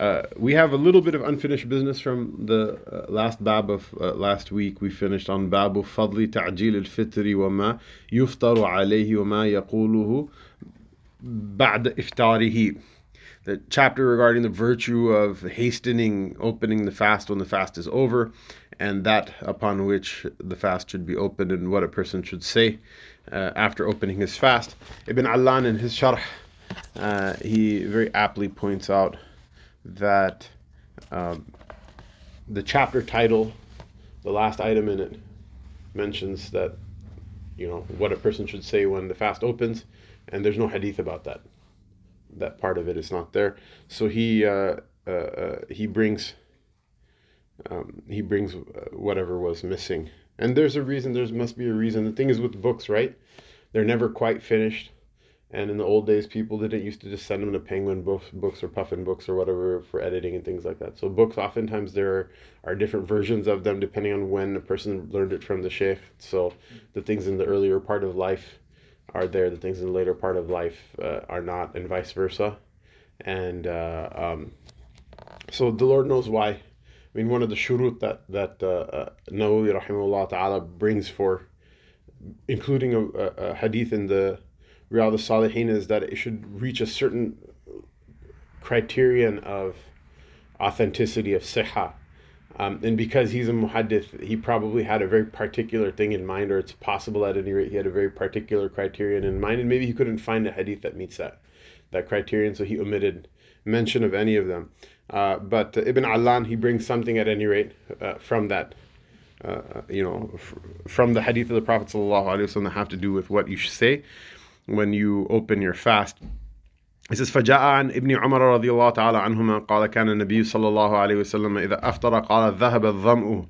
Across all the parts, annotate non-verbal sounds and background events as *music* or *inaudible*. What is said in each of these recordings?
Uh, we have a little bit of unfinished business from the uh, last bab of uh, last week. We finished on babu fadli ta'jil al-fitri wa ma yuftaru alayhi wa ma yaquluhu ba'da iftarihi. The chapter regarding the virtue of hastening opening the fast when the fast is over, and that upon which the fast should be opened and what a person should say uh, after opening his fast. Ibn Allan in his sharh, uh, he very aptly points out that um, the chapter title, the last item in it, mentions that you know what a person should say when the fast opens, and there's no hadith about that. That part of it is not there. So he uh, uh, uh, he brings um, he brings whatever was missing, and there's a reason. There must be a reason. The thing is with books, right? They're never quite finished and in the old days, people didn't used to just send them to Penguin books, books or Puffin books or whatever for editing and things like that. So books, oftentimes there are different versions of them depending on when a person learned it from the sheikh. So the things in the earlier part of life are there, the things in the later part of life uh, are not, and vice versa. And uh, um, so the Lord knows why. I mean, one of the shurut that that uh, uh, Nawawi rahimahullah ta'ala brings for including a, a hadith in the Riyadh al-Salihin is that it should reach a certain criterion of authenticity of siha. Um, and because he's a muhaddith, he probably had a very particular thing in mind, or it's possible at any rate he had a very particular criterion in mind, and maybe he couldn't find a hadith that meets that that criterion, so he omitted mention of any of them. Uh, but uh, Ibn Allan, he brings something at any rate uh, from that, uh, you know, f- from the hadith of the Prophet that have to do with what you should say when you open your fast. It says فجاء عن ابن عمر رضي الله تعالى عنهما قال كان النبي صلى الله عليه وسلم إذا أفطر قال ذهب الظمأ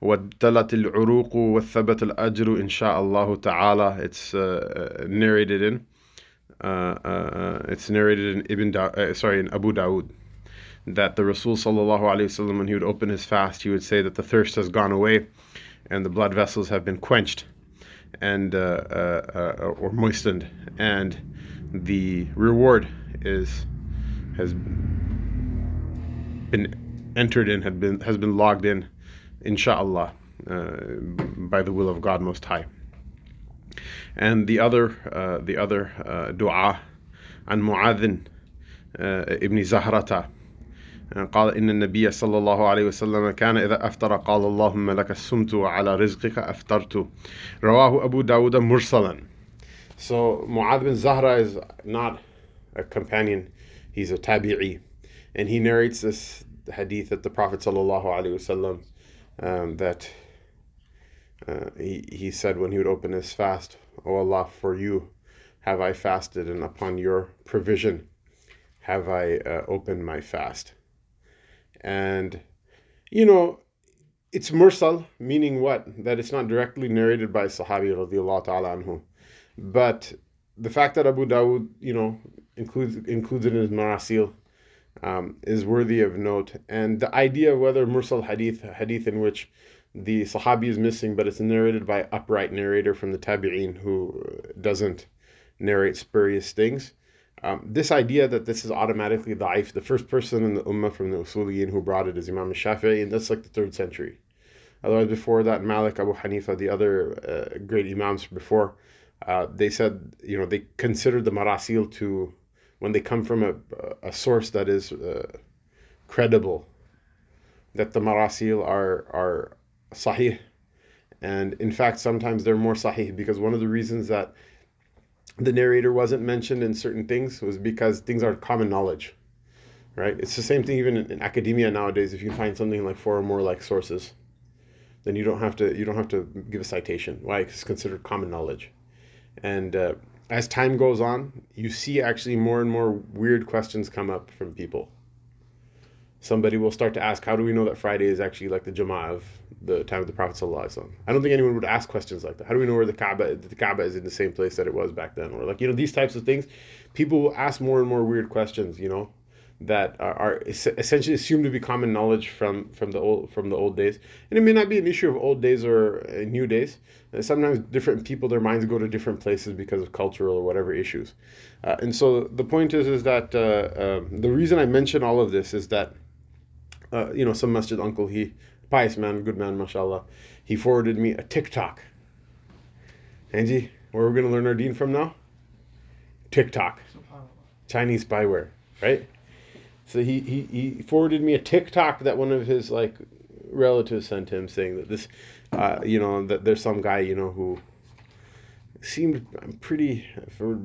وابتلت العروق وثبت الأجر إن شاء الله تعالى It's uh, narrated in uh, uh, it's narrated in Ibn da- uh, sorry in Abu Dawud that the Rasul sallallahu alaihi wasallam when he would open his fast he would say that the thirst has gone away and the blood vessels have been quenched and uh, uh, uh, or moistened, and the reward is has been entered in, had been has been logged in, inshallah, uh, by the will of God Most High. And the other uh, the other du'a an Muadhin ibn Zahrata قال إن النبي صلى الله عليه وسلم كان إذا أفطر قال اللهم لك السمت وعلى رزقك أفطرت رواه أبو داود مرسلا So Mu'adh bin Zahra is not a companion, he's a tabi'i. And he narrates this hadith that the Prophet sallallahu alaihi wasallam um, that uh, he, he said when he would open his fast, O oh Allah, for you have I fasted and upon your provision have I uh, opened my fast. And, you know, it's mursal, meaning what? That it's not directly narrated by Sahabi radiallahu ta'ala anhu. But the fact that Abu Dawud, you know, includes includes it in his marasil um, is worthy of note. And the idea of whether mursal hadith, hadith in which the Sahabi is missing, but it's narrated by upright narrator from the Tabi'een who doesn't narrate spurious things, um, this idea that this is automatically da'if, the first person in the ummah from the Usuliyin who brought it is Imam Shafi'i, and that's like the third century. Otherwise, before that, Malik, Abu Hanifa, the other uh, great imams before, uh, they said, you know, they considered the marasil to, when they come from a, a source that is uh, credible, that the marasil are, are sahih. And in fact, sometimes they're more sahih because one of the reasons that the narrator wasn't mentioned in certain things was because things are common knowledge right? It's the same thing even in, in academia nowadays. If you find something like four or more like sources then you don't have to you don't have to give a citation. Why? It's considered common knowledge. And uh, as time goes on you see actually more and more weird questions come up from people somebody will start to ask, how do we know that Friday is actually like the Jama'ah of the time of the Prophet Sallallahu I don't think anyone would ask questions like that. How do we know where the Kaaba, the Kaaba is in the same place that it was back then? Or like, you know, these types of things. People will ask more and more weird questions, you know, that are, are essentially assumed to be common knowledge from, from the old from the old days. And it may not be an issue of old days or uh, new days. Uh, sometimes different people, their minds go to different places because of cultural or whatever issues. Uh, and so the point is, is that uh, um, the reason I mention all of this is that uh, you know, some masjid uncle, he, pious man, good man, mashallah, he forwarded me a TikTok. Angie, where we're going to learn our deen from now? TikTok. Chinese spyware, right? So he, he, he forwarded me a TikTok that one of his like relatives sent him saying that this, uh, you know, that there's some guy, you know, who seemed pretty. If I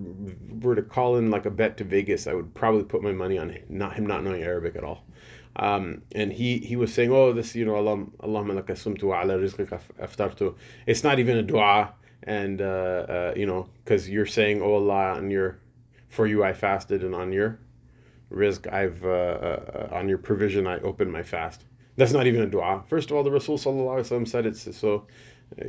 were to call in like a bet to Vegas, I would probably put my money on not him not knowing Arabic at all. Um, and he, he was saying, oh, this, you know, Allah, Allahumma laka sumtu wa ala rizqika aftartu. It's not even a dua. And, uh, uh, you know, because you're saying, oh Allah, on your, for you I fasted, and on your rizq, I've, uh, uh, on your provision, I opened my fast. That's not even a dua. First of all, the Rasul said it's so uh,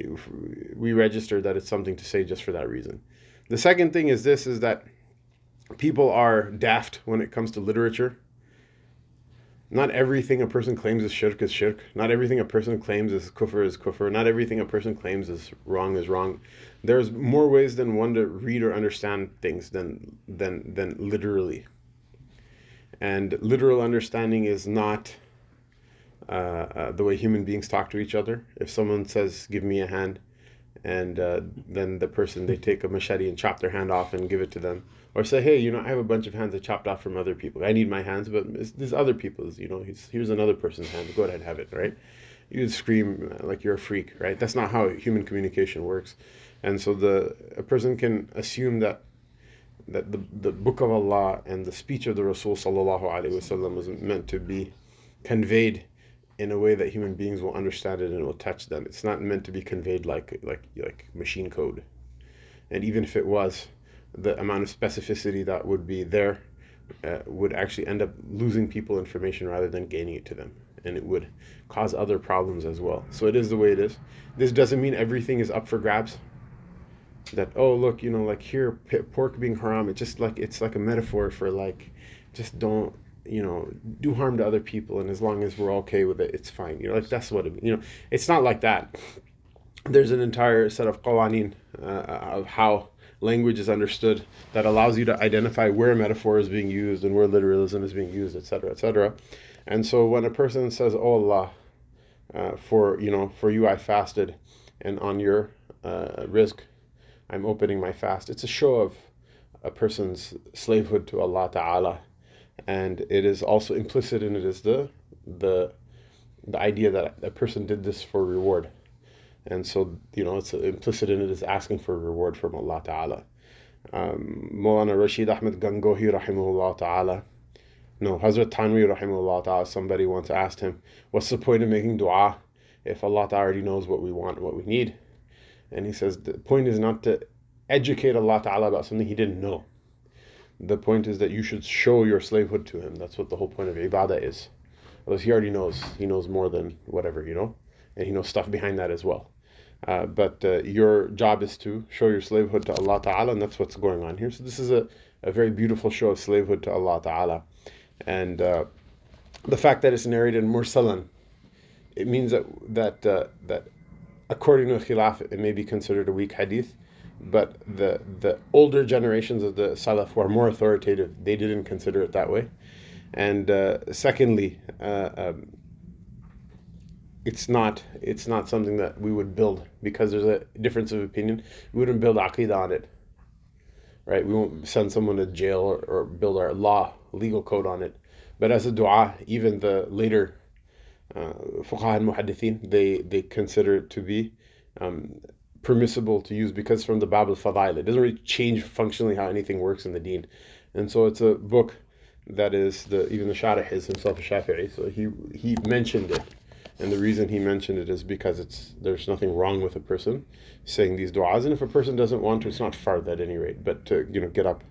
we register that it's something to say just for that reason. The second thing is this is that people are daft when it comes to literature not everything a person claims is shirk is shirk. Not everything a person claims is kufr is kufr. Not everything a person claims is wrong is wrong. There's more ways than one to read or understand things than than than literally. And literal understanding is not uh, uh, the way human beings talk to each other. If someone says, "Give me a hand," and uh, then the person they take a machete and chop their hand off and give it to them or say hey you know i have a bunch of hands i chopped off from other people. I need my hands but there's other people's you know here's another person's hand. Go ahead have it right? You would scream uh, like you're a freak right? That's not how human communication works. And so the a person can assume that that the, the book of allah and the speech of the rasul sallallahu alaihi wasallam was meant to be conveyed in a way that human beings will understand it and will touch them. It's not meant to be conveyed like like like machine code. And even if it was, the amount of specificity that would be there uh, would actually end up losing people information rather than gaining it to them. And it would cause other problems as well. So it is the way it is. This doesn't mean everything is up for grabs. That oh look, you know, like here pork being haram. It's just like it's like a metaphor for like, just don't you know do harm to other people and as long as we're okay with it it's fine you know like that's what it you know it's not like that there's an entire set of qawanin uh, of how language is understood that allows you to identify where metaphor is being used and where literalism is being used etc etc and so when a person says oh allah uh, for you know for you i fasted and on your uh, rizq i'm opening my fast it's a show of a person's slavehood to allah ta'ala. And it is also implicit in it is the the the idea that a person did this for reward and so you know it's implicit in it is asking for a reward from Allah Ta'ala um, Maulana Rashid Ahmed Gangohi rahimahullah ta'ala no Hazrat Thanwi rahimahullah ta'ala somebody once asked him what's the point of making dua if Allah Ta'ala already knows what we want what we need and he says the point is not to educate Allah Ta'ala about something he didn't know the point is that you should show your slavehood to him. That's what the whole point of ibadah is. Because he already knows. He knows more than whatever, you know? And he knows stuff behind that as well. Uh, but uh, your job is to show your slavehood to Allah Ta'ala, and that's what's going on here. So this is a, a very beautiful show of slavehood to Allah Ta'ala. And uh, the fact that it's narrated in Mursalan, it means that, that, uh, that according to Khalaf, it may be considered a weak hadith but the the older generations of the Salaf who are more authoritative, they didn't consider it that way. And uh, secondly, uh, um, it's not it's not something that we would build because there's a difference of opinion. We wouldn't build aqidah on it, right? We won't send someone to jail or, or build our law legal code on it. But as a du'a, even the later uh, fuqaha and muhaddithin, they they consider it to be um, permissible to use because from the Bab al-Fadail. It doesn't really change functionally how anything works in the deen. And so it's a book that is the even the Sharih is himself a Shafi'i. So he he mentioned it. And the reason he mentioned it is because it's there's nothing wrong with a person saying these du'as. And if a person doesn't want to, it's not fard at any rate. But to, you know, get up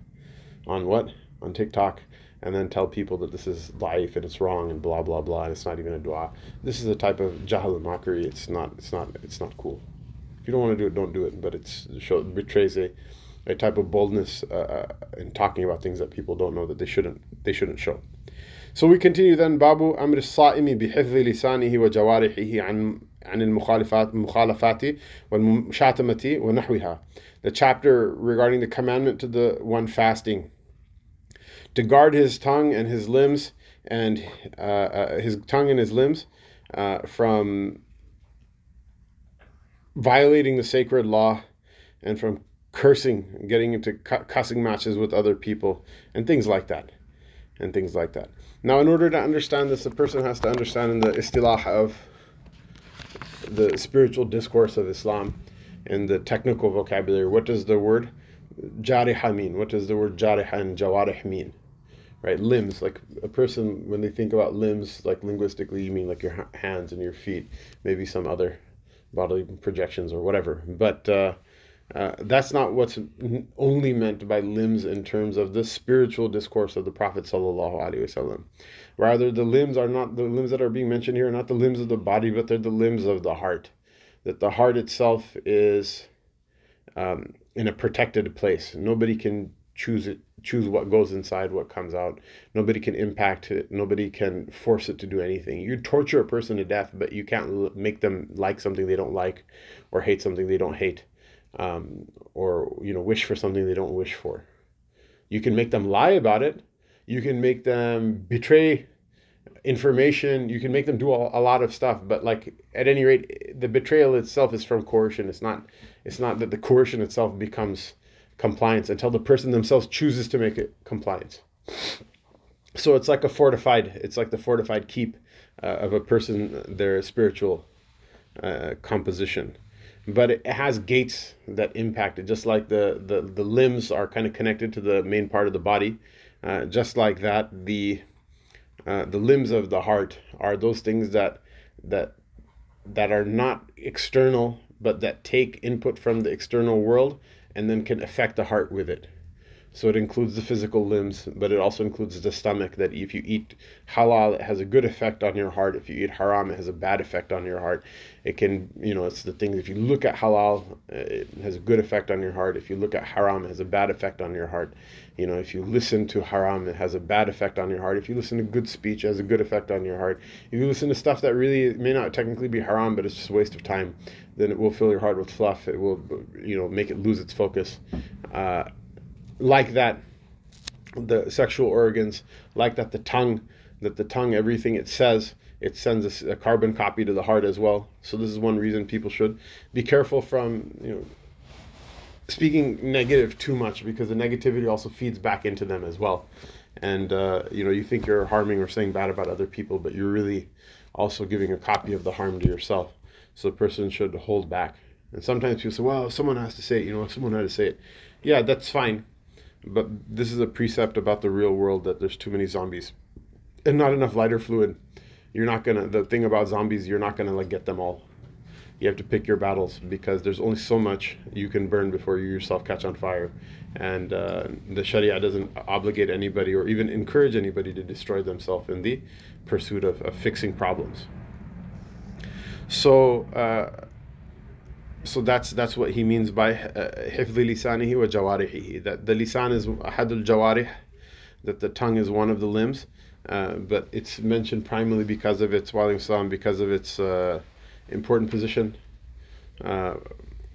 on what? On TikTok and then tell people that this is life and it's wrong and blah blah blah and it's not even a dua. This is a type of jahl mockery. It's not it's not it's not cool. If you don't want to do it, don't do it. But it's show, betrays a, a type of boldness uh, uh, in talking about things that people don't know that they shouldn't they shouldn't show. So we continue then باب أمر الصائم بحفظ لسانه وجوارحه عن عن المخالفات المخالفات والمشاتمة ونحوها. The chapter regarding the commandment to the one fasting to guard his tongue and his limbs and uh, uh, his tongue and his limbs uh, from violating the sacred law and from cursing, getting into cussing matches with other people, and things like that. And things like that. Now, in order to understand this, a person has to understand in the istilah of the spiritual discourse of Islam and the technical vocabulary. What does the word jariha mean? What does the word jariha and jawarih mean? Right, limbs. Like a person, when they think about limbs, like linguistically, you mean like your hands and your feet, maybe some other bodily projections or whatever. But uh, uh, that's not what's only meant by limbs in terms of the spiritual discourse of the Prophet sallallahu alaihi wasallam. Rather, the limbs are not the limbs that are being mentioned here, are not the limbs of the body, but they're the limbs of the heart. That the heart itself is um, in a protected place. Nobody can choose it, choose what goes inside, what comes out. Nobody can impact it. Nobody can force it to do anything. You torture a person to death, but you can't make them like something they don't like, or hate something they don't hate, um, or you know wish for something they don't wish for. You can make them lie about it. You can make them betray information. You can make them do a, a lot of stuff. But like at any rate, the betrayal itself is from coercion. It's not. It's not that the coercion itself becomes compliance until the person themselves chooses to make it compliance. So it's like a fortified, it's like the fortified keep uh, of a person, their spiritual uh, composition. But it has gates that impact it, just like the, the, the limbs are kind of connected to the main part of the body. Uh, just like that, the uh, the limbs of the heart are those things that that that are not external, but that take input from the external world and then can affect the heart with it. So it includes the physical limbs, but it also includes the stomach. That if you eat halal, it has a good effect on your heart. If you eat haram, it has a bad effect on your heart. It can, you know, it's the thing. If you look at halal, it has a good effect on your heart. If you look at haram, it has a bad effect on your heart. You know, if you listen to haram, it has a bad effect on your heart. If you listen to good speech, it has a good effect on your heart. If you listen to stuff that really may not technically be haram, but it's just a waste of time, then it will fill your heart with fluff. It will, you know, make it lose its focus. Uh, like that, the sexual organs, like that, the tongue, that the tongue, everything it says, it sends a, a carbon copy to the heart as well. So this is one reason people should be careful from, you know, speaking negative too much because the negativity also feeds back into them as well. And uh, you know, you think you're harming or saying bad about other people, but you're really also giving a copy of the harm to yourself. So the person should hold back. And sometimes people say, "Well, someone has to say it." You know, someone had to say it. Yeah, that's fine. But this is a precept about the real world that there's too many zombies and not enough lighter fluid. You're not gonna. The thing about zombies, you're not gonna like get them all. You have to pick your battles because there's only so much you can burn before you yourself catch on fire, and uh, the Sharia doesn't obligate anybody or even encourage anybody to destroy themselves in the pursuit of, of fixing problems. So. Uh, so that's that's what he means by حفظ لسانه وجوارحه that the lisan is أحد الجوارح that the tongue is one of the limbs uh, but it's mentioned primarily because of its Islam because of its uh, important position uh,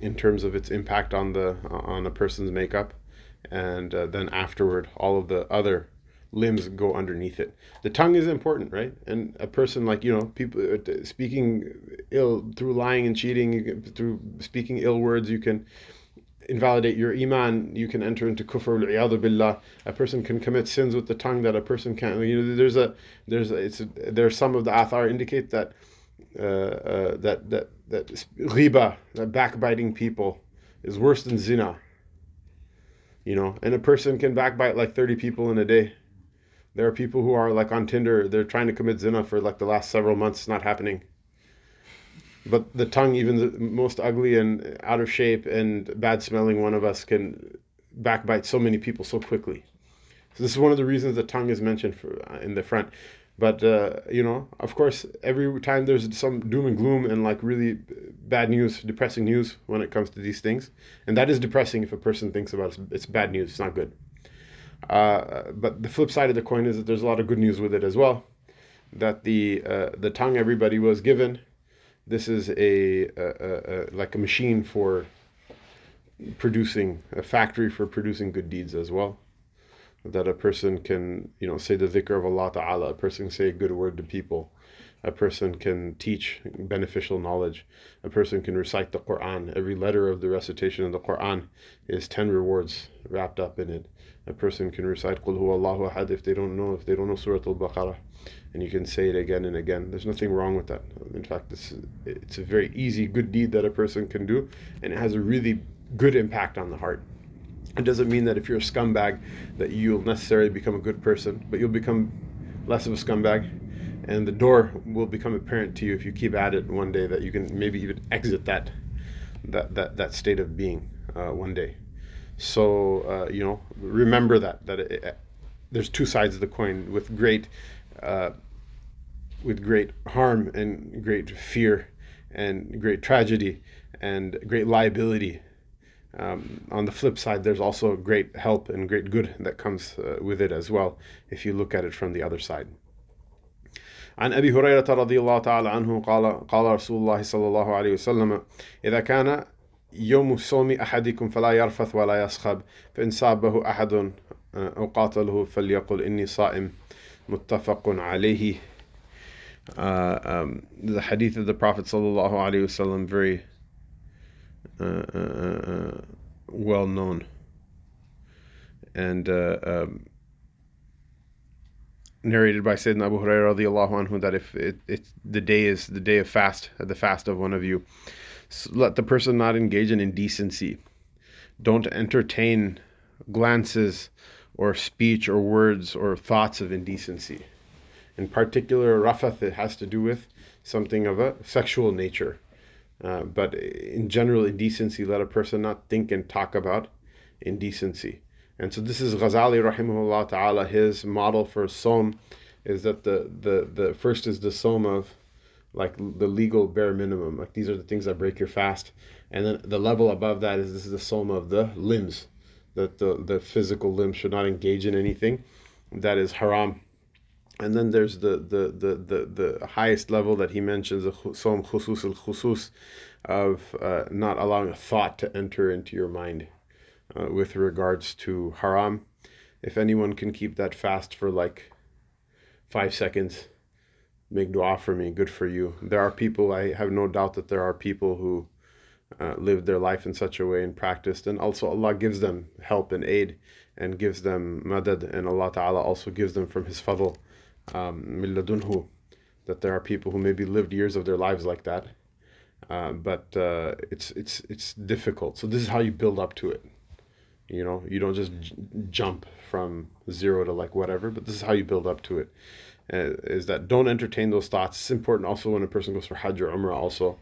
in terms of its impact on the on a person's makeup and uh, then afterward all of the other limbs go underneath it. The tongue is important, right? And a person like you know people uh, speaking ill through lying and cheating, through speaking ill words, you can invalidate your iman. You can enter into kufr billah. A person can commit sins with the tongue that a person can't. You know, there's a there's a, it's a, there's some of the athar indicate that uh, uh, that that that ghiba, that backbiting people, is worse than zina. You know, and a person can backbite like 30 people in a day there are people who are like on Tinder, they're trying to commit zina for like the last several months, it's not happening. But the tongue, even the most ugly and out of shape and bad smelling one of us can backbite so many people so quickly. So this is one of the reasons the tongue is mentioned for, uh, in the front. But uh, you know, of course, every time there's some doom and gloom and like really bad news, depressing news when it comes to these things, and that is depressing if a person thinks about it. It's bad news. It's not good. Uh, but the flip side of the coin is that there's a lot of good news with it as well. That the uh, the tongue everybody was given, this is a, a, a, like a machine for producing a factory for producing good deeds as well that a person can you know say the dhikr of Allah Ta'ala a person can say a good word to people a person can teach beneficial knowledge. A person can recite the Quran. Every letter of the recitation of the Quran is 10 rewards wrapped up in it. A person can recite Qul Allahu Ahad if they don't know if they don't know Surah Al-Baqarah. And you can say it again and again. There's nothing wrong with that. In fact it's, it's a very easy good deed that a person can do and it has a really good impact on the heart. It doesn't mean that if you're a scumbag that you'll necessarily become a good person, but you'll become less of a scumbag and the door will become apparent to you if you keep at it one day that you can maybe even exit that that that, that state of being uh, one day. So uh, you know, remember that that it, it, there's two sides of the coin with great uh, with great harm and great fear and great tragedy and great liability um, on the flip side, there's also great help and great good that comes uh, with it as well, if you look at it from the other side. عن أبي هريرة رضي الله تعالى عنه قال قال رسول الله صلى الله عليه وسلم إذا كان يوم صوم أحدكم فلا يرفث ولا يصخب فإن صابه أحد أو قاتله فليقل إني صائم متفق عليه uh, um, the hadith of the Prophet sallallahu alaihi wasallam very uh, uh, uh, well known. And um, narrated by Sayyidina Abu Hurairah radiallahu anhu that if it, it, the day is the day of fast, the fast of one of you, so let the person not engage in indecency. Don't entertain glances or speech or words or thoughts of indecency. In particular, rafath, it has to do with something of a sexual nature. Uh, but in general, indecency, let a person not think and talk about indecency. And so this is Ghazali rahimahullah ta'ala, his model for som is that the, the, the first is the som of like the legal bare minimum. Like these are the things that break your fast. And then the level above that is this is the som of the limbs. That the, the physical limbs should not engage in anything that is haram and then there's the the the the, the highest level that he mentions the som khusus al khusus of uh, not allowing a thought to enter into your mind uh, with regards to haram if anyone can keep that fast for like five seconds make dua for me good for you there are people i have no doubt that there are people who uh, lived their life in such a way and practiced and also allah gives them help and aid and gives them madad and allah ta'ala also gives them from his fadl um, that there are people who maybe lived years of their lives like that, uh, but uh, it's it's it's difficult. So this is how you build up to it. You know, you don't just j- jump from zero to like whatever, but this is how you build up to it. Uh, is that don't entertain those thoughts. It's important also when a person goes for Hajj or Umrah. Also,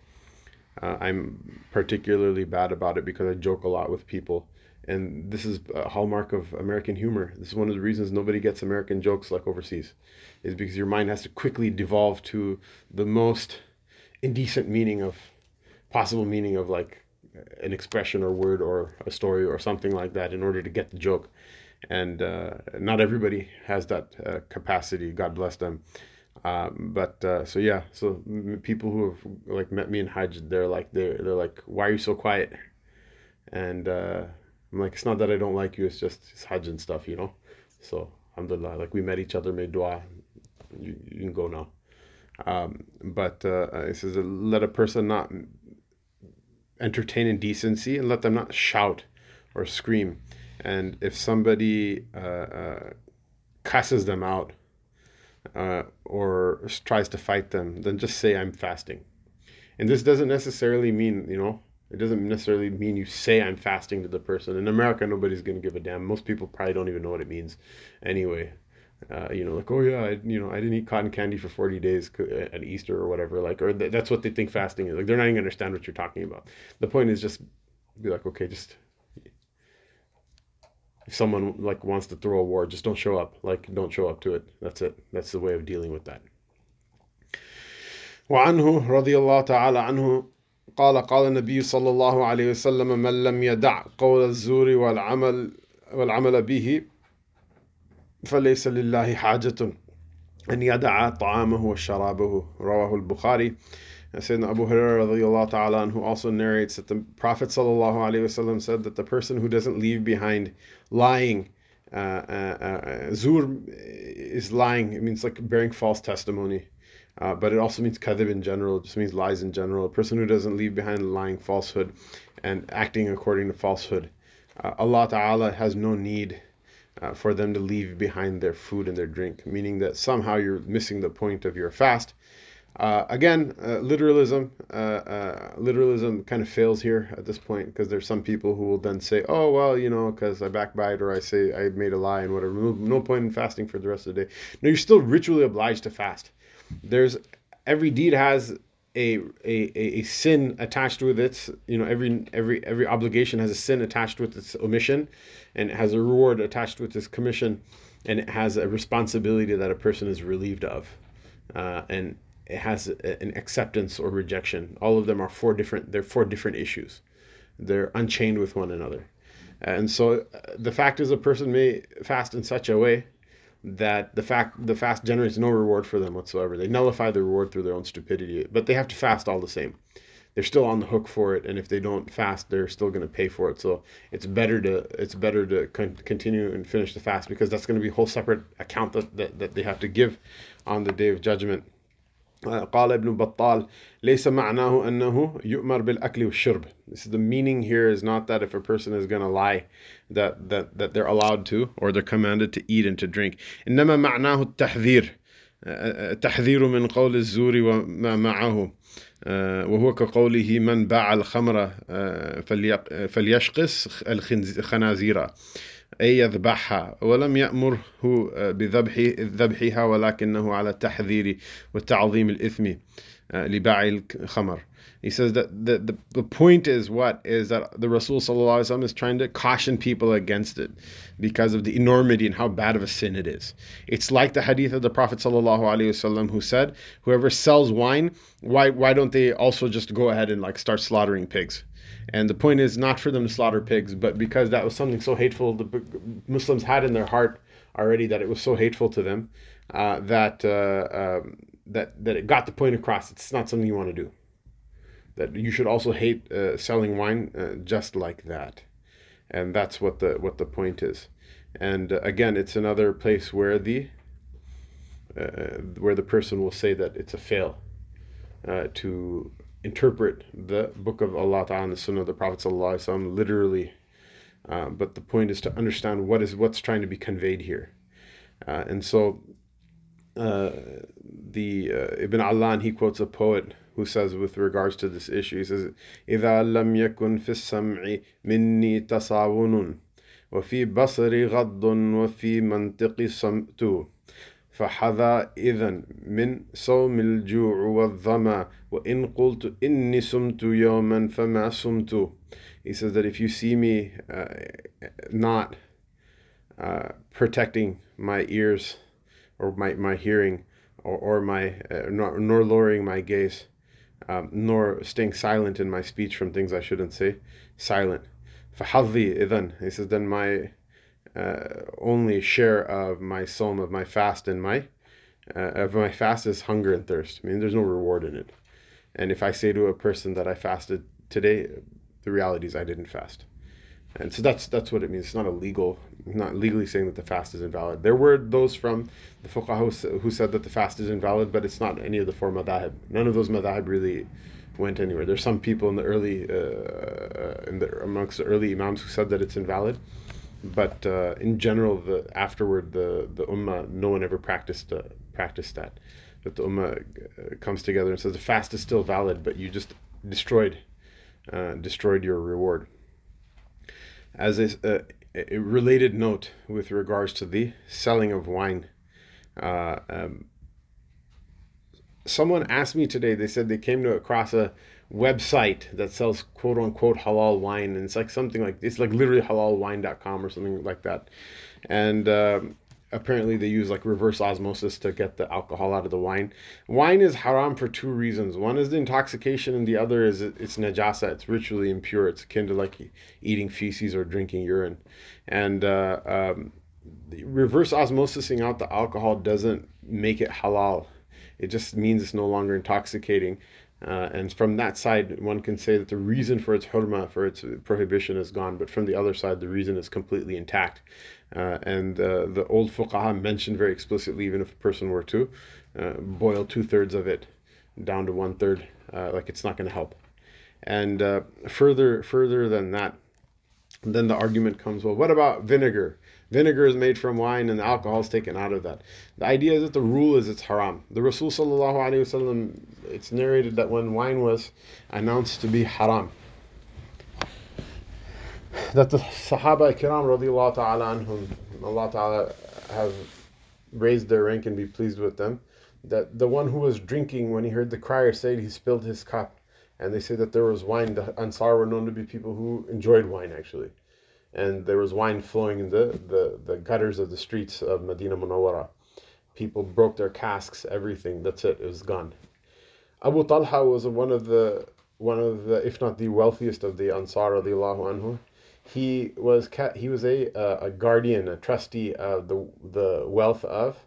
uh, I'm particularly bad about it because I joke a lot with people and this is a hallmark of American humor. This is one of the reasons nobody gets American jokes like overseas, is because your mind has to quickly devolve to the most indecent meaning of possible meaning of like an expression or word or a story or something like that in order to get the joke. And uh, not everybody has that uh, capacity. God bless them. Um, but uh, so yeah, so people who have like met me in Hajj, they're like they're they're like, why are you so quiet? And uh, I'm like, it's not that I don't like you, it's just it's Hajj and stuff, you know? So, alhamdulillah, like we met each other, made dua, you, you can go now. Um, but uh, it says, let a person not entertain indecency and let them not shout or scream. And if somebody uh, uh, cusses them out uh, or tries to fight them, then just say, I'm fasting. And this doesn't necessarily mean, you know, it doesn't necessarily mean you say I'm fasting to the person. In America, nobody's going to give a damn. Most people probably don't even know what it means anyway Uh, you know, like, oh yeah, I, you know, I didn't eat cotton candy for 40 days at Easter or whatever. Like, or th- that's what they think fasting is. Like, they're not even going to understand what you're talking about. The point is just be like, okay, just if someone like wants to throw a war, just don't show up. Like don't show up to it. That's it. That's the way of dealing with that. وعنه رضي الله تعالى عنه قال قال النبي صلى الله عليه وسلم من لم يدع قول الزور والعمل والعمل به فليس لله حاجة أن يدع طعامه وشرابه رواه البخاري Sayyidina Abu Hurairah radiallahu ta'ala who also narrates that the Prophet sallallahu alaihi wasallam said that the person who doesn't leave behind lying uh, uh, uh, zur is lying. It means like bearing false testimony. Uh, but it also means kadhib in general. It just means lies in general. A person who doesn't leave behind lying falsehood and acting according to falsehood. Uh, Allah Ta'ala has no need uh, for them to leave behind their food and their drink, meaning that somehow you're missing the point of your fast. Uh, again, uh, literalism, uh, uh literalism kind of fails here at this point because there's some people who will then say, "Oh well, you know, because I backbite or I say I made a lie and whatever. No, no, point in fasting for the rest of the day." No, you're still ritually obliged to fast. There's every deed has a, a, a sin attached with it. You know, every every every obligation has a sin attached with its omission, and it has a reward attached with its commission, and it has a responsibility that a person is relieved of, uh, and it has a, an acceptance or rejection. All of them are four different. They're four different issues. They're unchained with one another, and so uh, the fact is, a person may fast in such a way that the fact the fast generates no reward for them whatsoever. They nullify the reward through their own stupidity, but they have to fast all the same. They're still on the hook for it, and if they don't fast, they're still going to pay for it. So it's better to it's better to con- continue and finish the fast because that's going to be a whole separate account that, that, that they have to give on the day of judgment. قال ابن بطال ليس معناه أنه يؤمر بالأكل والشرب. Is the meaning here is not that if a person is going to lie that, that, that they're allowed to or they're commanded to eat and to drink. إنما معناه التحذير التحذير من قول الزور وما معه وهو كقوله من باع الخمر فليشقص الخنازير أي يذبحها ولم يأمره بذبح ذبحها ولكنه على التحذير والتعظيم الإثم لباع الخمر he says that the, the, the point is what is that the Rasul is trying to caution people against it because of the enormity and how bad of a sin it is. It's like the hadith of the Prophet who said, Whoever sells wine, why why don't they also just go ahead and like start slaughtering pigs? And the point is not for them to slaughter pigs, but because that was something so hateful the Muslims had in their heart already that it was so hateful to them uh, that uh, um, that that it got the point across. It's not something you want to do. That you should also hate uh, selling wine uh, just like that, and that's what the what the point is. And uh, again, it's another place where the uh, where the person will say that it's a fail to interpret the book of Allah Ta'ala and the Sunnah of the Prophet Sallallahu literally. Uh, but the point is to understand what is what's trying to be conveyed here. Uh, and so uh, the uh, Ibn Allan he quotes a poet who says with regards to this issue he says إذا لم يكن في السمع مني تصاون وفي بصري غض وفي منطقي صمت فحذا إذا من صوم الجوع والظما وإن قلت إني سمت يوما فما سمت He says that if you see me uh, not uh, protecting my ears or my, my hearing or, or my uh, nor, nor lowering my gaze um, nor staying silent in my speech from things I shouldn't say silent فحظي إذن He says then my uh, only share of my soul of my fast and my uh, of my fast is hunger and thirst. I mean, there's no reward in it. And if I say to a person that I fasted today, the reality is I didn't fast. And so that's that's what it means. It's not a legal, not legally saying that the fast is invalid. There were those from the fuqaha who said that the fast is invalid, but it's not any of the four madhab. None of those madhab really went anywhere. There's some people in the early, uh, in the amongst the early imams who said that it's invalid, but uh, in general, the afterward the the ummah, no one ever practiced uh, practiced that. That the ummah uh, comes together and says the fast is still valid, but you just destroyed uh, destroyed your reward. As a, a, related note with regards to the selling of wine. Uh, um, someone asked me today. They said they came to across a website that sells quote unquote halal wine and it's like something like it's like literally halalwine.com or something like that. And um, apparently they use like reverse osmosis to get the alcohol out of the wine. Wine is haram for two reasons. One is the intoxication and the other is it's najasa. It's ritually impure. It's akin to like eating feces or drinking urine. And uh, um, reverse osmosising out the alcohol doesn't make it halal. It just means it's no longer intoxicating uh, and from that side, one can say that the reason for its hurma, for its prohibition, is gone. But from the other side, the reason is completely intact. Uh, and uh, the old fuqaha mentioned very explicitly, even if a person were to uh, boil two thirds of it down to one third, uh, like it's not going to help. And uh, further, further than that, then the argument comes: well, what about vinegar? Vinegar is made from wine and the alcohol is taken out of that. The idea is that the rule is it's haram. The Rasul sallallahu alaihi wasallam, it's narrated that when wine was announced to be haram, that the Sahaba kiram radiallahu ta'ala anhum, Allah ta'ala have raised their rank and be pleased with them, that the one who was drinking when he heard the crier say he spilled his cup, and they say that there was wine. The Ansar were known to be people who enjoyed wine actually and there was wine flowing in the, the, the gutters of the streets of Medina Munawwara. People broke their casks, everything. That's it. It was gone. Abu Talha was one of the one of the, if not the wealthiest of the Ansar anhu. He was he was a a guardian, a trustee of the the wealth of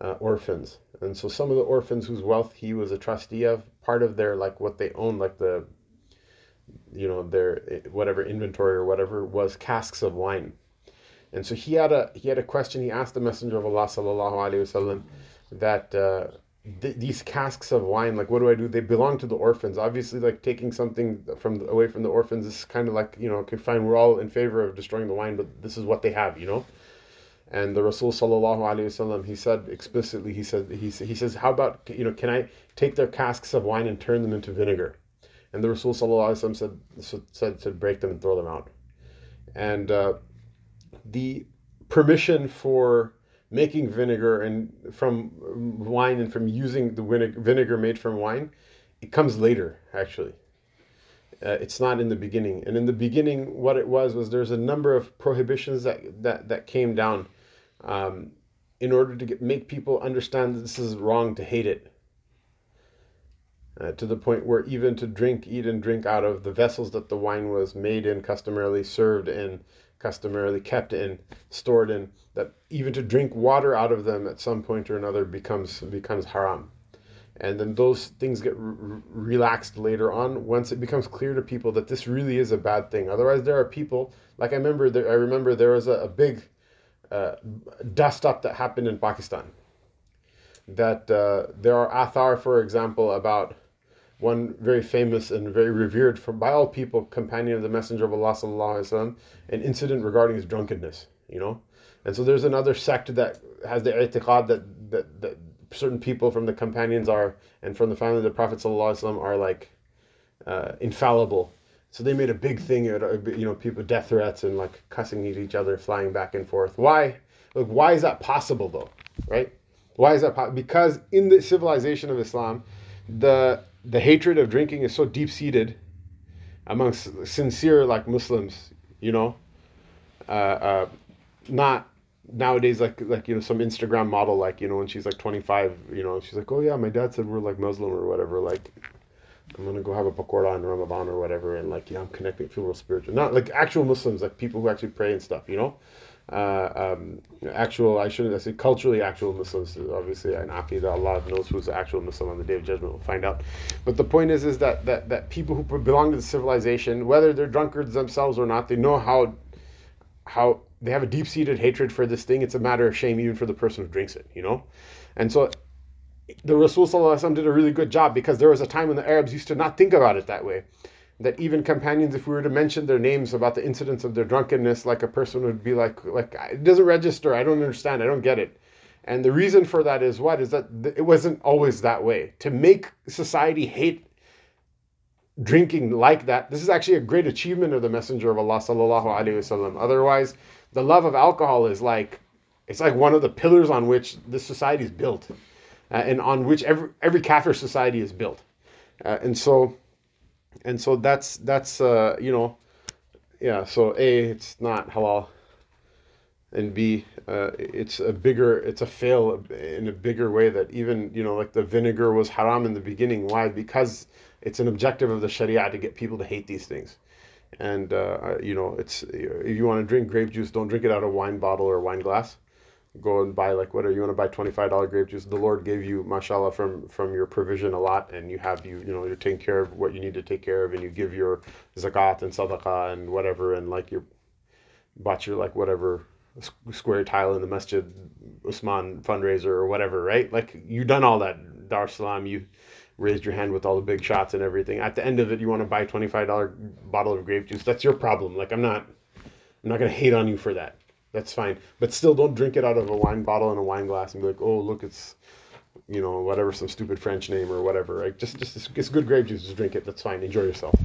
uh, orphans, and so some of the orphans whose wealth he was a trustee of, part of their like what they owned, like the you know their whatever inventory or whatever was casks of wine. And so he had a he had a question. He asked the messenger of allah sallallahu alaihi wasallam that uh, th- these casks of wine like what do i do? They belong to the orphans. Obviously like taking something from the, away from the orphans is kind of like you know okay fine we're all in favor of destroying the wine but this is what they have you know? And the Rasul sallallahu alaihi wasallam he said explicitly he said he, he says how about you know can I take their casks of wine and turn them into vinegar and the Rasul said, said, said, break them and throw them out. And uh, the permission for making vinegar and from wine and from using the vinegar made from wine, it comes later, actually. Uh, it's not in the beginning. And in the beginning, what it was was there's a number of prohibitions that, that, that came down um, in order to get, make people understand that this is wrong to hate it uh, to the point where even to drink, eat, and drink out of the vessels that the wine was made in, customarily served in, customarily kept in, stored in, that even to drink water out of them at some point or another becomes becomes haram. And then those things get re- relaxed later on once it becomes clear to people that this really is a bad thing. Otherwise, there are people like I remember. There, I remember there was a, a big uh, dust up that happened in Pakistan. That uh, there are athar, for example, about one very famous and very revered from by all people, companion of the Messenger of Allah sallallahu an incident regarding his drunkenness. You know, and so there's another sect that has the i'tiqad that, that that certain people from the companions are and from the family of the Prophet sallallahu are like uh, infallible. So they made a big thing, you know, people death threats and like cussing at each other, flying back and forth. Why? Like, why is that possible though? Right? Why is that? Po- because in the civilization of Islam, the the hatred of drinking is so deep seated amongst sincere like Muslims, you know, uh, uh, not nowadays like like you know some Instagram model like you know when she's like 25 you know she's like oh yeah my dad said we're like Muslim or whatever like I'm gonna go have a pakora in Ramadan or whatever and like yeah I'm connecting to real spiritual. Not like actual Muslims like people who actually pray and stuff you know uh, um, actual, I shouldn't I say culturally actual Muslims. Obviously, an Aqidah, Allah knows who's the actual Muslim on the Day of Judgment. We'll find out. But the point is, is that, that, that people who belong to the civilization, whether they're drunkards themselves or not, they know how, how they have a deep seated hatred for this thing. It's a matter of shame even for the person who drinks it, you know? And so the Rasul did a really good job because there was a time when the Arabs used to not think about it that way that even companions, if we were to mention their names about the incidents of their drunkenness, like a person would be like, like it doesn't register. I don't understand. I don't get it. And the reason for that is what is that it wasn't always that way. To make society hate drinking like that, this is actually a great achievement of the Messenger of Allah sallallahu alaihi wasallam. Otherwise, the love of alcohol is like it's like one of the pillars on which this society is built, uh, and on which every every kafir society is built. uh, and so and so that's that's uh, you know yeah so a it's not halal. And b uh, it's a bigger it's a fail in a bigger way that even you know like the vinegar was haram in the beginning. Why? Because it's an objective of the sharia to get people to hate these things. And uh, you know it's if you want to drink grape juice don't drink it out of a wine bottle or a wine glass go and buy like whatever you want to buy $25 grape juice? The lord gave you mashallah from from your provision a lot and you have you you know you're taking care of what you need to take care of and you give your zakat and sadaqah and whatever and like you bought your like whatever square tile in the masjid usman fundraiser or whatever right? Like you done all that dar salam you raised your hand with all the big shots and everything. At the end of it you want to buy $25 bottle of grape juice? That's your problem. Like i'm not i'm not to hate on you for that that's fine. But still, don't drink it out of a wine bottle and a wine glass and be like, oh, look, it's, you know, whatever, some stupid French name or whatever. Right? Just, just it's good grape juice. Just drink it. That's fine. Enjoy yourself.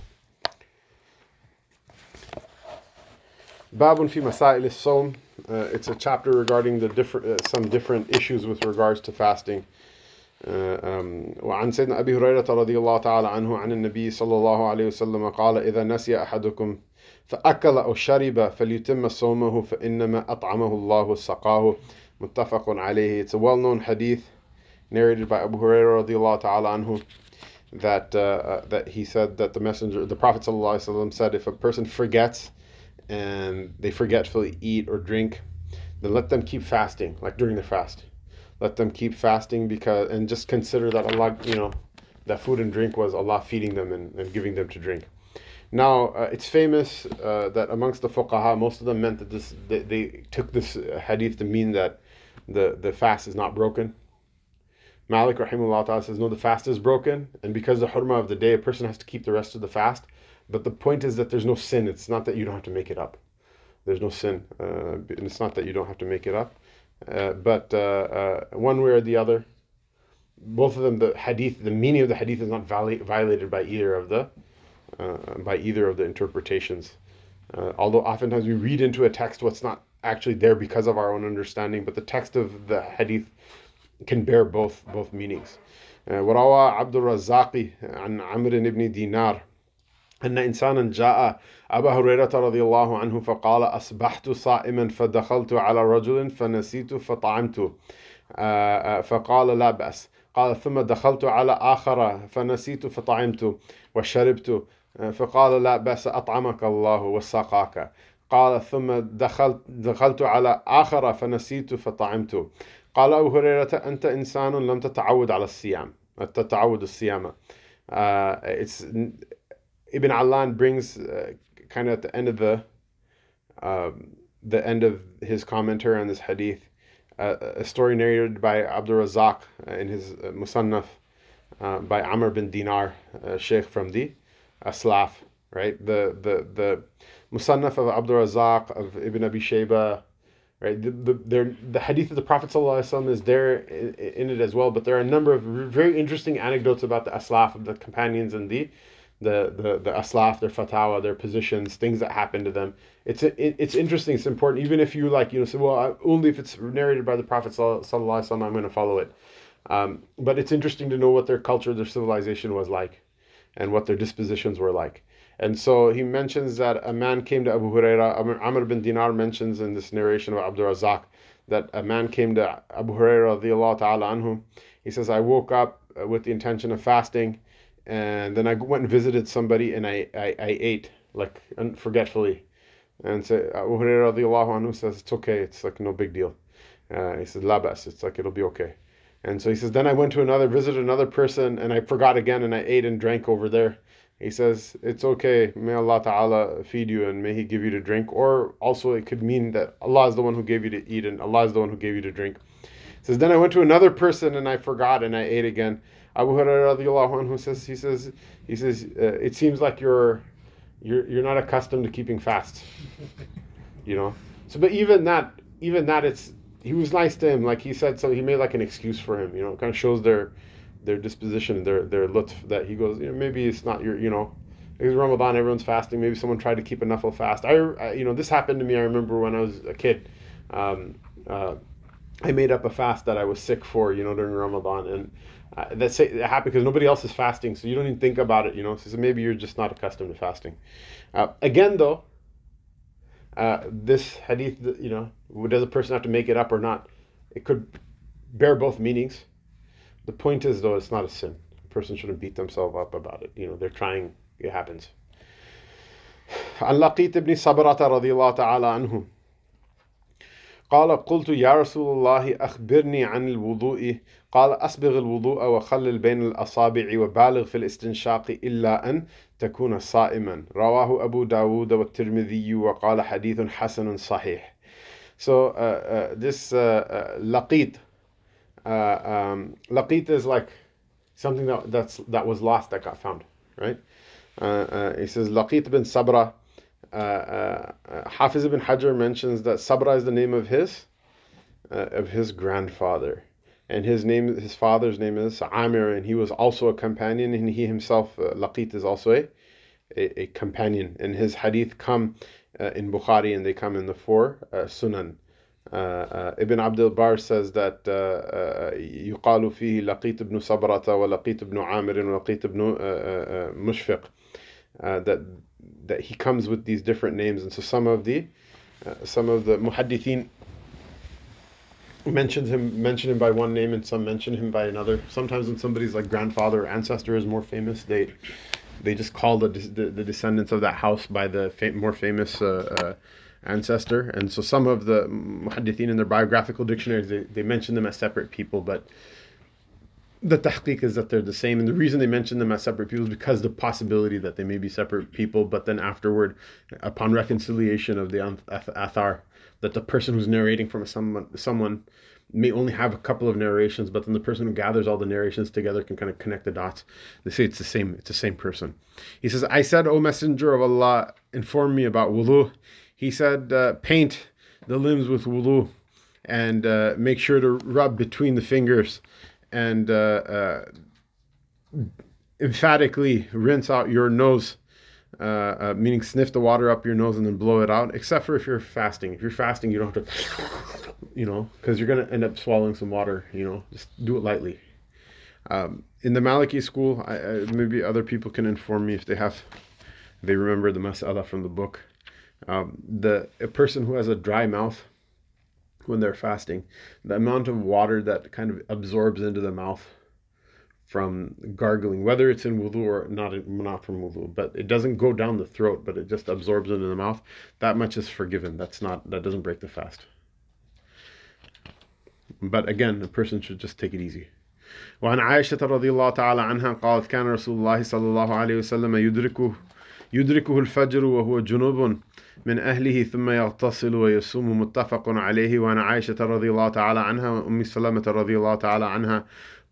Babun fi masail som. Uh, it's a chapter regarding the different uh, some different issues with regards to fasting. وعن سيدنا أبي هريرة رضي الله تعالى عنه عن النبي صلى الله عليه وسلم قال إذا نسي أحدكم فأكل أو شرب فليتم صومه فإنما أطعمه الله وسقاه متفق عليه It's a well-known hadith narrated by Abu Hurairah radiallahu ta'ala anhu that, uh, that he said that the messenger, the Prophet ﷺ said if a person forgets and they forgetfully eat or drink, then let them keep fasting, like during the fast. Let them keep fasting because, and just consider that Allah, you know, that food and drink was Allah feeding them and, and giving them to drink. Now, uh, it's famous uh, that amongst the fuqaha, most of them meant that this they, they, took this hadith to mean that the, the fast is not broken. Malik rahimahullah ta'ala says, no, the fast is broken, and because the hurma of the day, a person has to keep the rest of the fast. But the point is that there's no sin. It's not that you don't have to make it up. There's no sin. Uh, and it's not that you don't have to make it up. Uh, but uh, uh, one way or the other, both of them, the hadith, the meaning of the hadith is not violated by either of the uh, by either of the interpretations. Uh, although oftentimes we read into a text what's not actually there because of our own understanding, but the text of the hadith can bear both both meanings. وروى عبد الرزاق عن عمرو بن دينار أن إنسانا جاء أبا هريرة رضي الله عنه فقال أصبحت صائما فدخلت على رجل فنسيت فطعمت فقال لا بأس قال ثم دخلت على آخر فنسيت فطعمت وشربت فقال لا بأس أطعمك الله وسقاك قال ثم دخلت دخلت على آخر فنسيت فطعمت قال أبو هريرة أنت إنسان لم تتعود على الصيام تتعود الصيام uh, Ibn Allan brings uh, kind of at the end of the um, the end of his commentary on this hadith uh, a story narrated by Abdul Razak in his uh, Musannaf uh, by Amr bin Dinar, uh, Sheikh from the Aslaf, right? The the the Musannaf of Abdul Razak, of Ibn Abi Shayba, right? The, the, the hadith of the Prophet is there in, in, it as well, but there are a number of very interesting anecdotes about the Aslaf, of the companions and the the, the, the aslaf, their fatawa, their positions, things that happen to them. It's it, it's interesting. It's important, even if you like, you know, say, well, only if it's narrated by the Prophet sallallahu I'm going to follow it. Um, but it's interesting to know what their culture, their civilization was like and what their dispositions were like. And so he mentions that a man came to Abu Huraira. Amr bin Dinar mentions in this narration of Abdul Razak that a man came to Abu Huraira ta'ala anhu. He says, I woke up uh, with the intention of fasting, and then I went and visited somebody, and I, I, I ate like forgetfully. And so Abu Huraira anhu says, It's okay, it's like no big deal. Uh, he says, Labas, it's like it'll be okay. And so he says, then I went to another, visited another person, and I forgot again, and I ate and drank over there. He says, it's okay. May Allah Ta'ala feed you and may He give you to drink. Or also, it could mean that Allah is the one who gave you to eat and Allah is the one who gave you to drink. He says, then I went to another person and I forgot and I ate again. Abu Hurairah who says, he says, he says, uh, it seems like you're, you're, you're not accustomed to keeping fast. *laughs* you know? So, but even that, even that, it's, he was nice to him. Like he said, so he made like an excuse for him. You know, it kind of shows their their disposition, their their lutf. That he goes, you know, maybe it's not your, you know, it's Ramadan, everyone's fasting. Maybe someone tried to keep enough of fast. I, I, you know, this happened to me. I remember when I was a kid. Um, uh, I made up a fast that I was sick for, you know, during Ramadan, and uh, that's it happened because nobody else is fasting, so you don't even think about it, you know. So maybe you're just not accustomed to fasting. Uh, again, though, uh, this hadith, you know, does a person have to make it up or not? It could bear both meanings. The point is, though, it's not a sin. A person shouldn't beat themselves up about it. You know, they're trying. It happens. عن لقيت بن صبرة رضي الله تعالى عنه قال قلت يا رسول الله أخبرني عن الوضوء قال أسبغ الوضوء وخلل بين الأصابع وبالغ في الاستنشاق إلا أن تكون صائما رواه أبو داود والترمذي وقال حديث حسن صحيح So uh, uh, this uh, uh laqit, uh, um, laqit is like something that that's that was lost that got found, right? Uh, he says laqit bin sabra Hafiz ibn Hajar mentions that Sabra is the name of his of his grandfather, and his name, his father's name is Amir, and he was also a companion, and he himself, Laqit, is also a, a, a, companion. And his hadith come in Bukhari, and they come in the four uh, Sunan. Ibn Abdul Bar says that يقال فيه لقيت ابن صبرة ولقيت ابن عامر ولقيت ابن مشفق that that he comes with these different names, and so some of the uh, some of the muhaddithin mentions him mention him by one name, and some mention him by another. Sometimes when somebody's like grandfather or ancestor is more famous, they they just call the the, the descendants of that house by the fam- more famous. Uh, uh, ancestor and so some of the muhaddithin in their biographical dictionaries they, they mention them as separate people but the tahqiq is that they're the same. And the reason they mention them as separate people is because the possibility that they may be separate people, but then afterward, upon reconciliation of the athar, that the person who's narrating from someone, someone may only have a couple of narrations, but then the person who gathers all the narrations together can kind of connect the dots. They say it's the same, it's the same person. He says, I said, O Messenger of Allah, inform me about wudu. He said, uh, paint the limbs with wudu and uh, make sure to rub between the fingers and uh, uh, emphatically rinse out your nose, uh, uh, meaning sniff the water up your nose and then blow it out, except for if you're fasting. If you're fasting, you don't have to, you know, because you're going to end up swallowing some water, you know, just do it lightly. Um, in the Maliki school, I, I, maybe other people can inform me if they have, they remember the mas'ala from the book. Um, the a person who has a dry mouth when they're fasting, the amount of water that kind of absorbs into the mouth from gargling, whether it's in wudu or not, not from wudu, but it doesn't go down the throat, but it just absorbs into the mouth. That much is forgiven. That's not that doesn't break the fast. But again, a person should just take it easy. وعن عائشة رضي الله تعالى عنها قالت كان رسول الله صلى الله عليه وسلم يدركه يدركه الفجر وهو جنوب من أهله ثم يغتسل ويصوم متفق عليه وعن عائشة رضي الله تعالى عنها وأم سلمة رضي الله تعالى عنها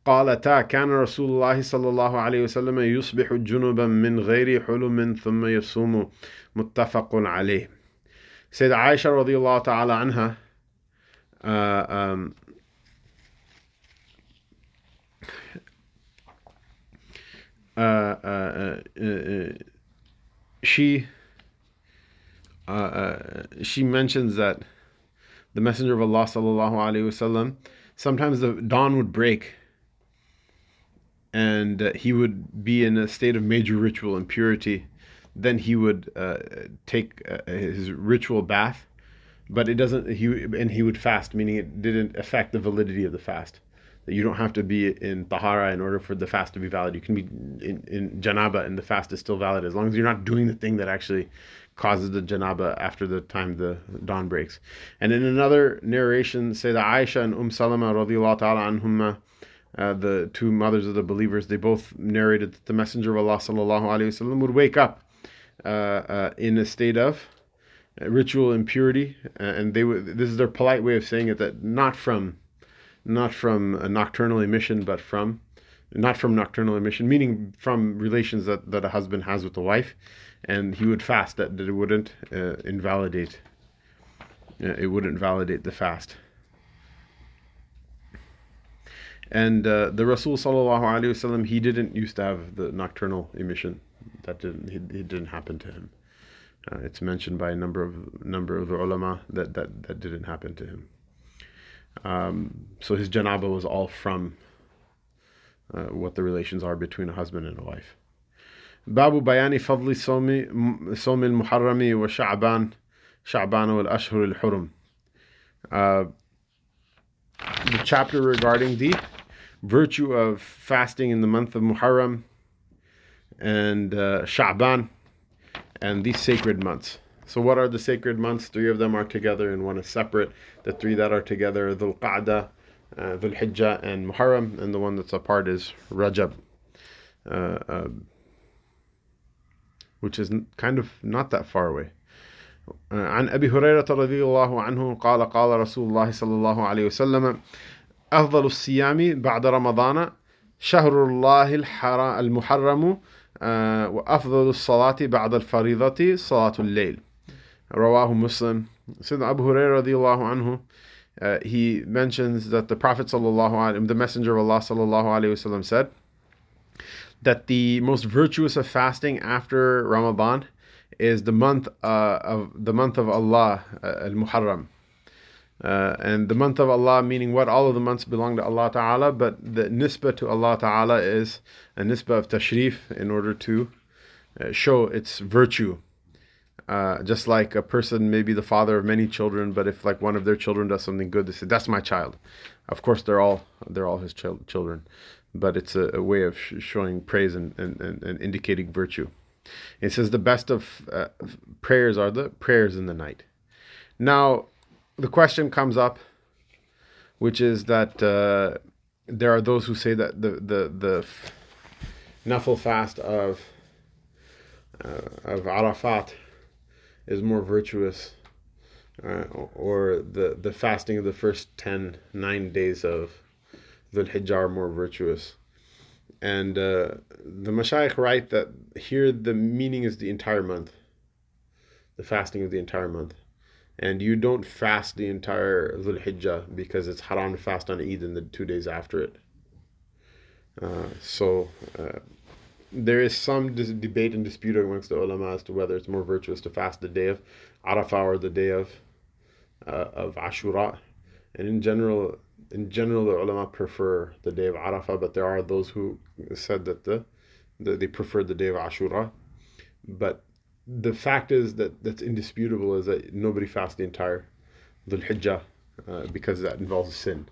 قالتا كان رسول الله صلى الله عليه وسلم يصبح جنبا من غير حلم ثم يصوم. متفق عليه. سيد عائشة رضي الله تعالى عنها آه، آه، آه، she she mentions that the Messenger of Allah وسلم, sometimes the dawn would break. And uh, he would be in a state of major ritual impurity. Then he would uh, take uh, his ritual bath, but it doesn't. He and he would fast, meaning it didn't affect the validity of the fast. That you don't have to be in tahara in order for the fast to be valid. You can be in, in janaba and the fast is still valid as long as you're not doing the thing that actually causes the janaba after the time the dawn breaks. And in another narration, say that Aisha and Umm Salama radiallahu ta'ala anhumma, uh, the two mothers of the believers, they both narrated that the Messenger of Allah sallallahu alayhi wasallam would wake up uh, uh, in a state of ritual impurity, uh, and they would. This is their polite way of saying it that not from, not from a nocturnal emission, but from, not from nocturnal emission, meaning from relations that, that a husband has with a wife, and he would fast that, that it wouldn't uh, invalidate uh, it wouldn't validate the fast and uh, the Rasul sallallahu alaihi wasallam, he didn't used to have the nocturnal emission. That didn't it, didn't happen to him. Uh, it's mentioned by a number of number of ulama that that, that didn't happen to him. Um, so his janaba was all from uh, what the relations are between a husband and a wife. Babu bayani fadli somi somi muharrami wa sha'ban sha'ban wal ashhur al hurum. Uh, the chapter regarding the virtue of fasting in the month of Muharram and uh, Sha'ban and these sacred months. So, what are the sacred months? Three of them are together and one is separate. The three that are together are Dhul Qa'dah, uh, Dhul Hijjah, and Muharram, and the one that's apart is Rajab, uh, uh, which is kind of not that far away. عن أبي هريرة رضي الله عنه قال قال رسول الله صلى الله عليه وسلم أفضل الصيام بعد رمضان شهر الله المحرم وأفضل الصلاة بعد الفريضة صلاة الليل رواه Muslim Sayyidina Abu Hurairah radiallahu anhu uh, he mentions that the Prophet sallallahu alaihi the Messenger of Allah sallallahu alaihi wasallam said that the most virtuous of fasting after Ramadan is the month uh, of the month of Allah, uh, Al Muharram. Uh, and the month of Allah, meaning what? All of the months belong to Allah Ta'ala, but the nisbah to Allah Ta'ala is a nisbah of tashrif in order to uh, show its virtue. Uh, just like a person may be the father of many children, but if like one of their children does something good, they say that's my child. Of course, they're all they're all his ch- children, but it's a, a way of sh- showing praise and, and, and, and indicating virtue. It says the best of uh, prayers are the prayers in the night. Now, the question comes up, which is that uh, there are those who say that the the the nafil fast of uh, of Arafat is more virtuous, uh, or the the fasting of the first 10, 9 days of the Hijjah are more virtuous. And uh, the Mashaykh write that here the meaning is the entire month, the fasting of the entire month. And you don't fast the entire Dhul Hijjah because it's haram to fast on Eid and the two days after it. Uh, so uh, there is some dis- debate and dispute amongst the ulama as to whether it's more virtuous to fast the day of Arafah or the day of uh, of Ashura. And in general, in general, the ulama prefer the day of Arafah, but there are those who said that the, the they prefer the day of Ashura. But the fact is that that's indisputable is that nobody fasts the entire Dhul Hijjah uh, because that involves a sin,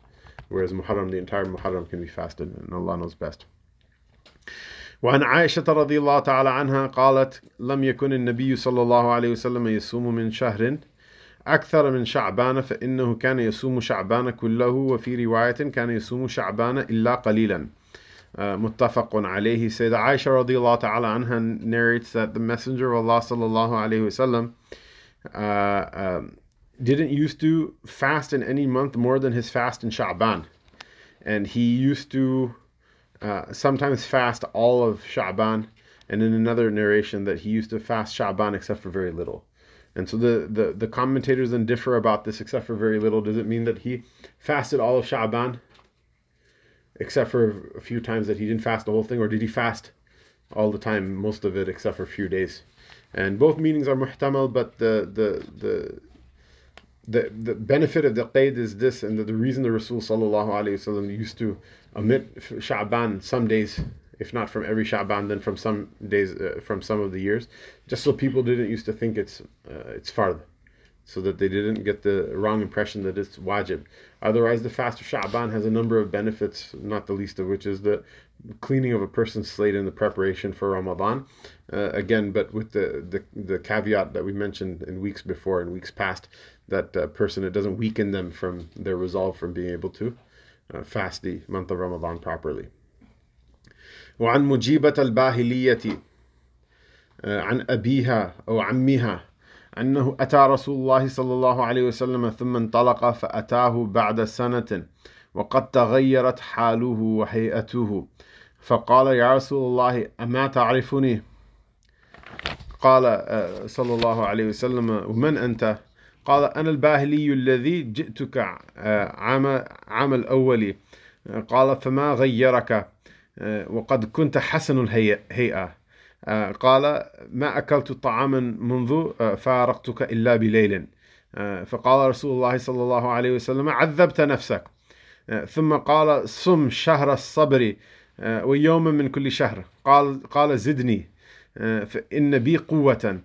whereas Muharram, the entire Muharram can be fasted, and Allah knows best. وعن عائشة رضي الله تعالى عنها قالت لم يكن النبي صلى الله عليه وسلم يصوم من شهر أكثر من شعبان فإنه كان يصوم شعبان كله وفي رواية كان يصوم شعبان إلا قليلا uh, muttafaqun alayhi. Sayyida Aisha الله تعالى عنها narrates that the Messenger of Allah sallallahu alayhi wasallam uh, um, didn't used to fast in any month more than his fast in Sha'ban. And he used to uh, sometimes fast all of Sha'ban. And in another narration, that he used to fast Sha'ban except for very little. And so the, the, the commentators then differ about this except for very little. Does it mean that he fasted all of Sha'ban except for a few times that he didn't fast the whole thing, or did he fast all the time, most of it, except for a few days? And both meanings are muhtamal, but the the the the, the benefit of the qaid is this, and the, the reason the Rasul sallallahu alaihi wasallam used to omit Sha'ban some days, if not from every Sha'ban, then from some days, uh, from some of the years, just so people didn't used to think it's uh, it's fard, so that they didn't get the wrong impression that it's wajib. Otherwise, the fast of Sha'ban has a number of benefits, not the least of which is the cleaning of a person's slate in the preparation for Ramadan. Uh, again, but with the, the the caveat that we mentioned in weeks before, in weeks past, that uh, person it doesn't weaken them from their resolve from being able to uh, fast the month of Ramadan properly. وعن مجيبة الباهلية عن أبيها أو عمها أنه أتى رسول الله صلى الله عليه وسلم ثم انطلق فأتاه بعد سنة وقد تغيرت حاله وهيئته. فقال يا رسول الله أما تعرفني؟ قال صلى الله عليه وسلم ومن أنت؟ قال أنا الباهلي الذي جئتك عام عام الأول. قال فما غيرك؟ وقد كنت حسن الهيئة. قال ما أكلت طعاما منذ فارقتك إلا بليل. آه، فقال رسول الله صلى الله عليه وسلم عذبت نفسك. آه، ثم قال صم شهر الصبر آه، ويوما من كل شهر. قال قال زدني آه، فإن بي قوة.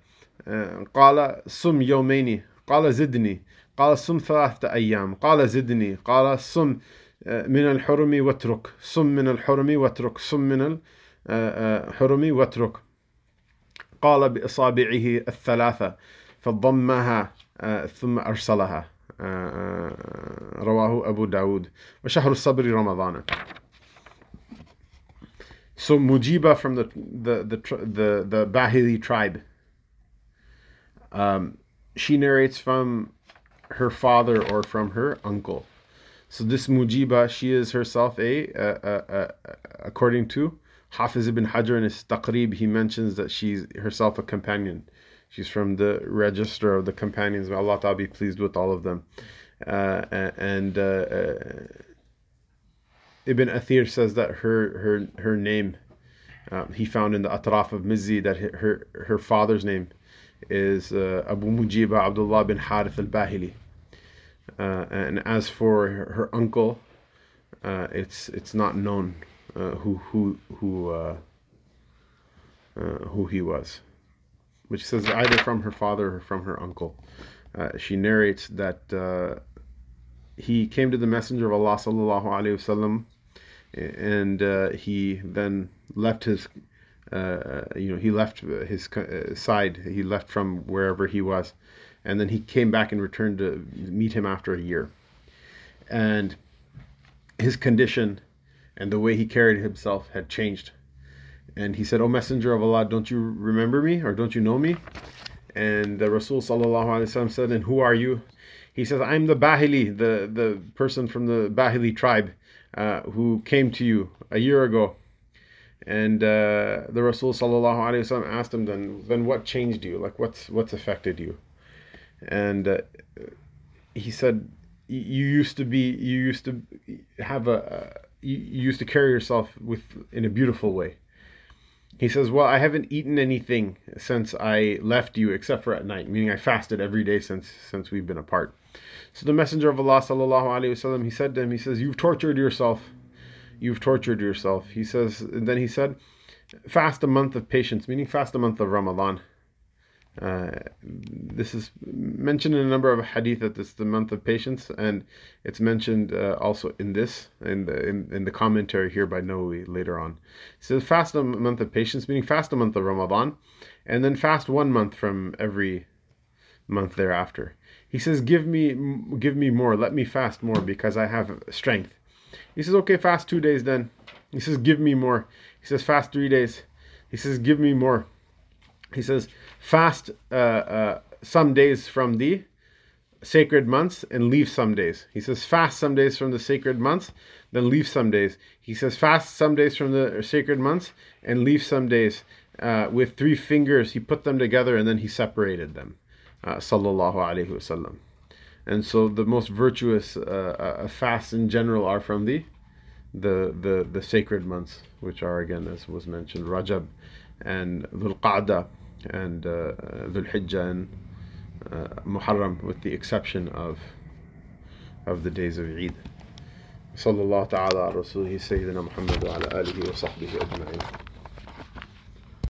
آه، قال صم يومين. قال زدني. قال صم ثلاثة أيام. قال زدني. قال صم آه، من الحرم واترك. صم من الحرم واترك. صم من الحرم واترك قال بإصابعه الثلاثة فضمها آه، ثم أرسلها آه، آه، رواه أبو داود وشهر الصبر رمضان So Mujiba from the the the tr- the, the Bahili tribe, um, she narrates from her father or from her uncle. So this Mujiba, she is herself a, uh, uh, uh, according to Hafiz ibn Hajar in his Taqrib, he mentions that she's herself a companion. She's from the register of the companions. May Allah Ta'ala be pleased with all of them. Uh, and uh, uh, Ibn Athir says that her her her name um, he found in the Atraf of Mizzi that her her, her father's name is uh, Abu Mujiba Abdullah bin Harith al-Bahili. Uh, and as for her, her uncle, it's it's not known uh, who who who uh, uh, who he was, which says either from her father or from her uncle. Uh, she narrates that uh, he came to the Messenger of Allah sallallahu alaihi wasallam, and he then left his. You know, he left his side. He left from wherever he was, and then he came back and returned to meet him after a year. And his condition and the way he carried himself had changed. And he said, "O Messenger of Allah, don't you remember me or don't you know me?" And the Rasul said, "And who are you?" He says, "I'm the Bahili, the the person from the Bahili tribe uh, who came to you a year ago." And uh, the Rasul asked him, "Then then what changed you? Like what's what's affected you?" And uh, he said, "You you used to be you used to have a." you used to carry yourself with in a beautiful way. He says, "Well, I haven't eaten anything since I left you, except for at night. Meaning, I fasted every day since since we've been apart." So the Messenger of Allah sallallahu alaihi wasallam, he said to him, he says, "You've tortured yourself. You've tortured yourself." He says, and then he said, "Fast a month of patience, meaning fast a month of Ramadan." Uh, this is mentioned in a number of hadith that this is the month of patience, and it's mentioned uh, also in this in the in, in the commentary here by Nawawi later on. Says fast a month of patience, meaning fast a month of Ramadan, and then fast one month from every month thereafter. He says, "Give me give me more, let me fast more because I have strength." He says, "Okay, fast two days then." He says, "Give me more." He says, "Fast three days." He says, "Give me more." He says, fast uh, uh, some days from the sacred months and leave some days. He says, fast some days from the sacred months, then leave some days. He says, fast some days from the sacred months and leave some days. Uh, with three fingers, he put them together and then he separated them. Uh, sallallahu alaihi wasallam. And so the most virtuous uh, fasts in general are from the the the the sacred months, which are again, as was mentioned, Rajab and Dhul Qa'dah and uh, Dhul Hijjah and uh, Muharram, with the exception of of the days of Eid. صلى الله تعالى على رسوله سيدنا محمد وعلى آله وصحبه أجمعين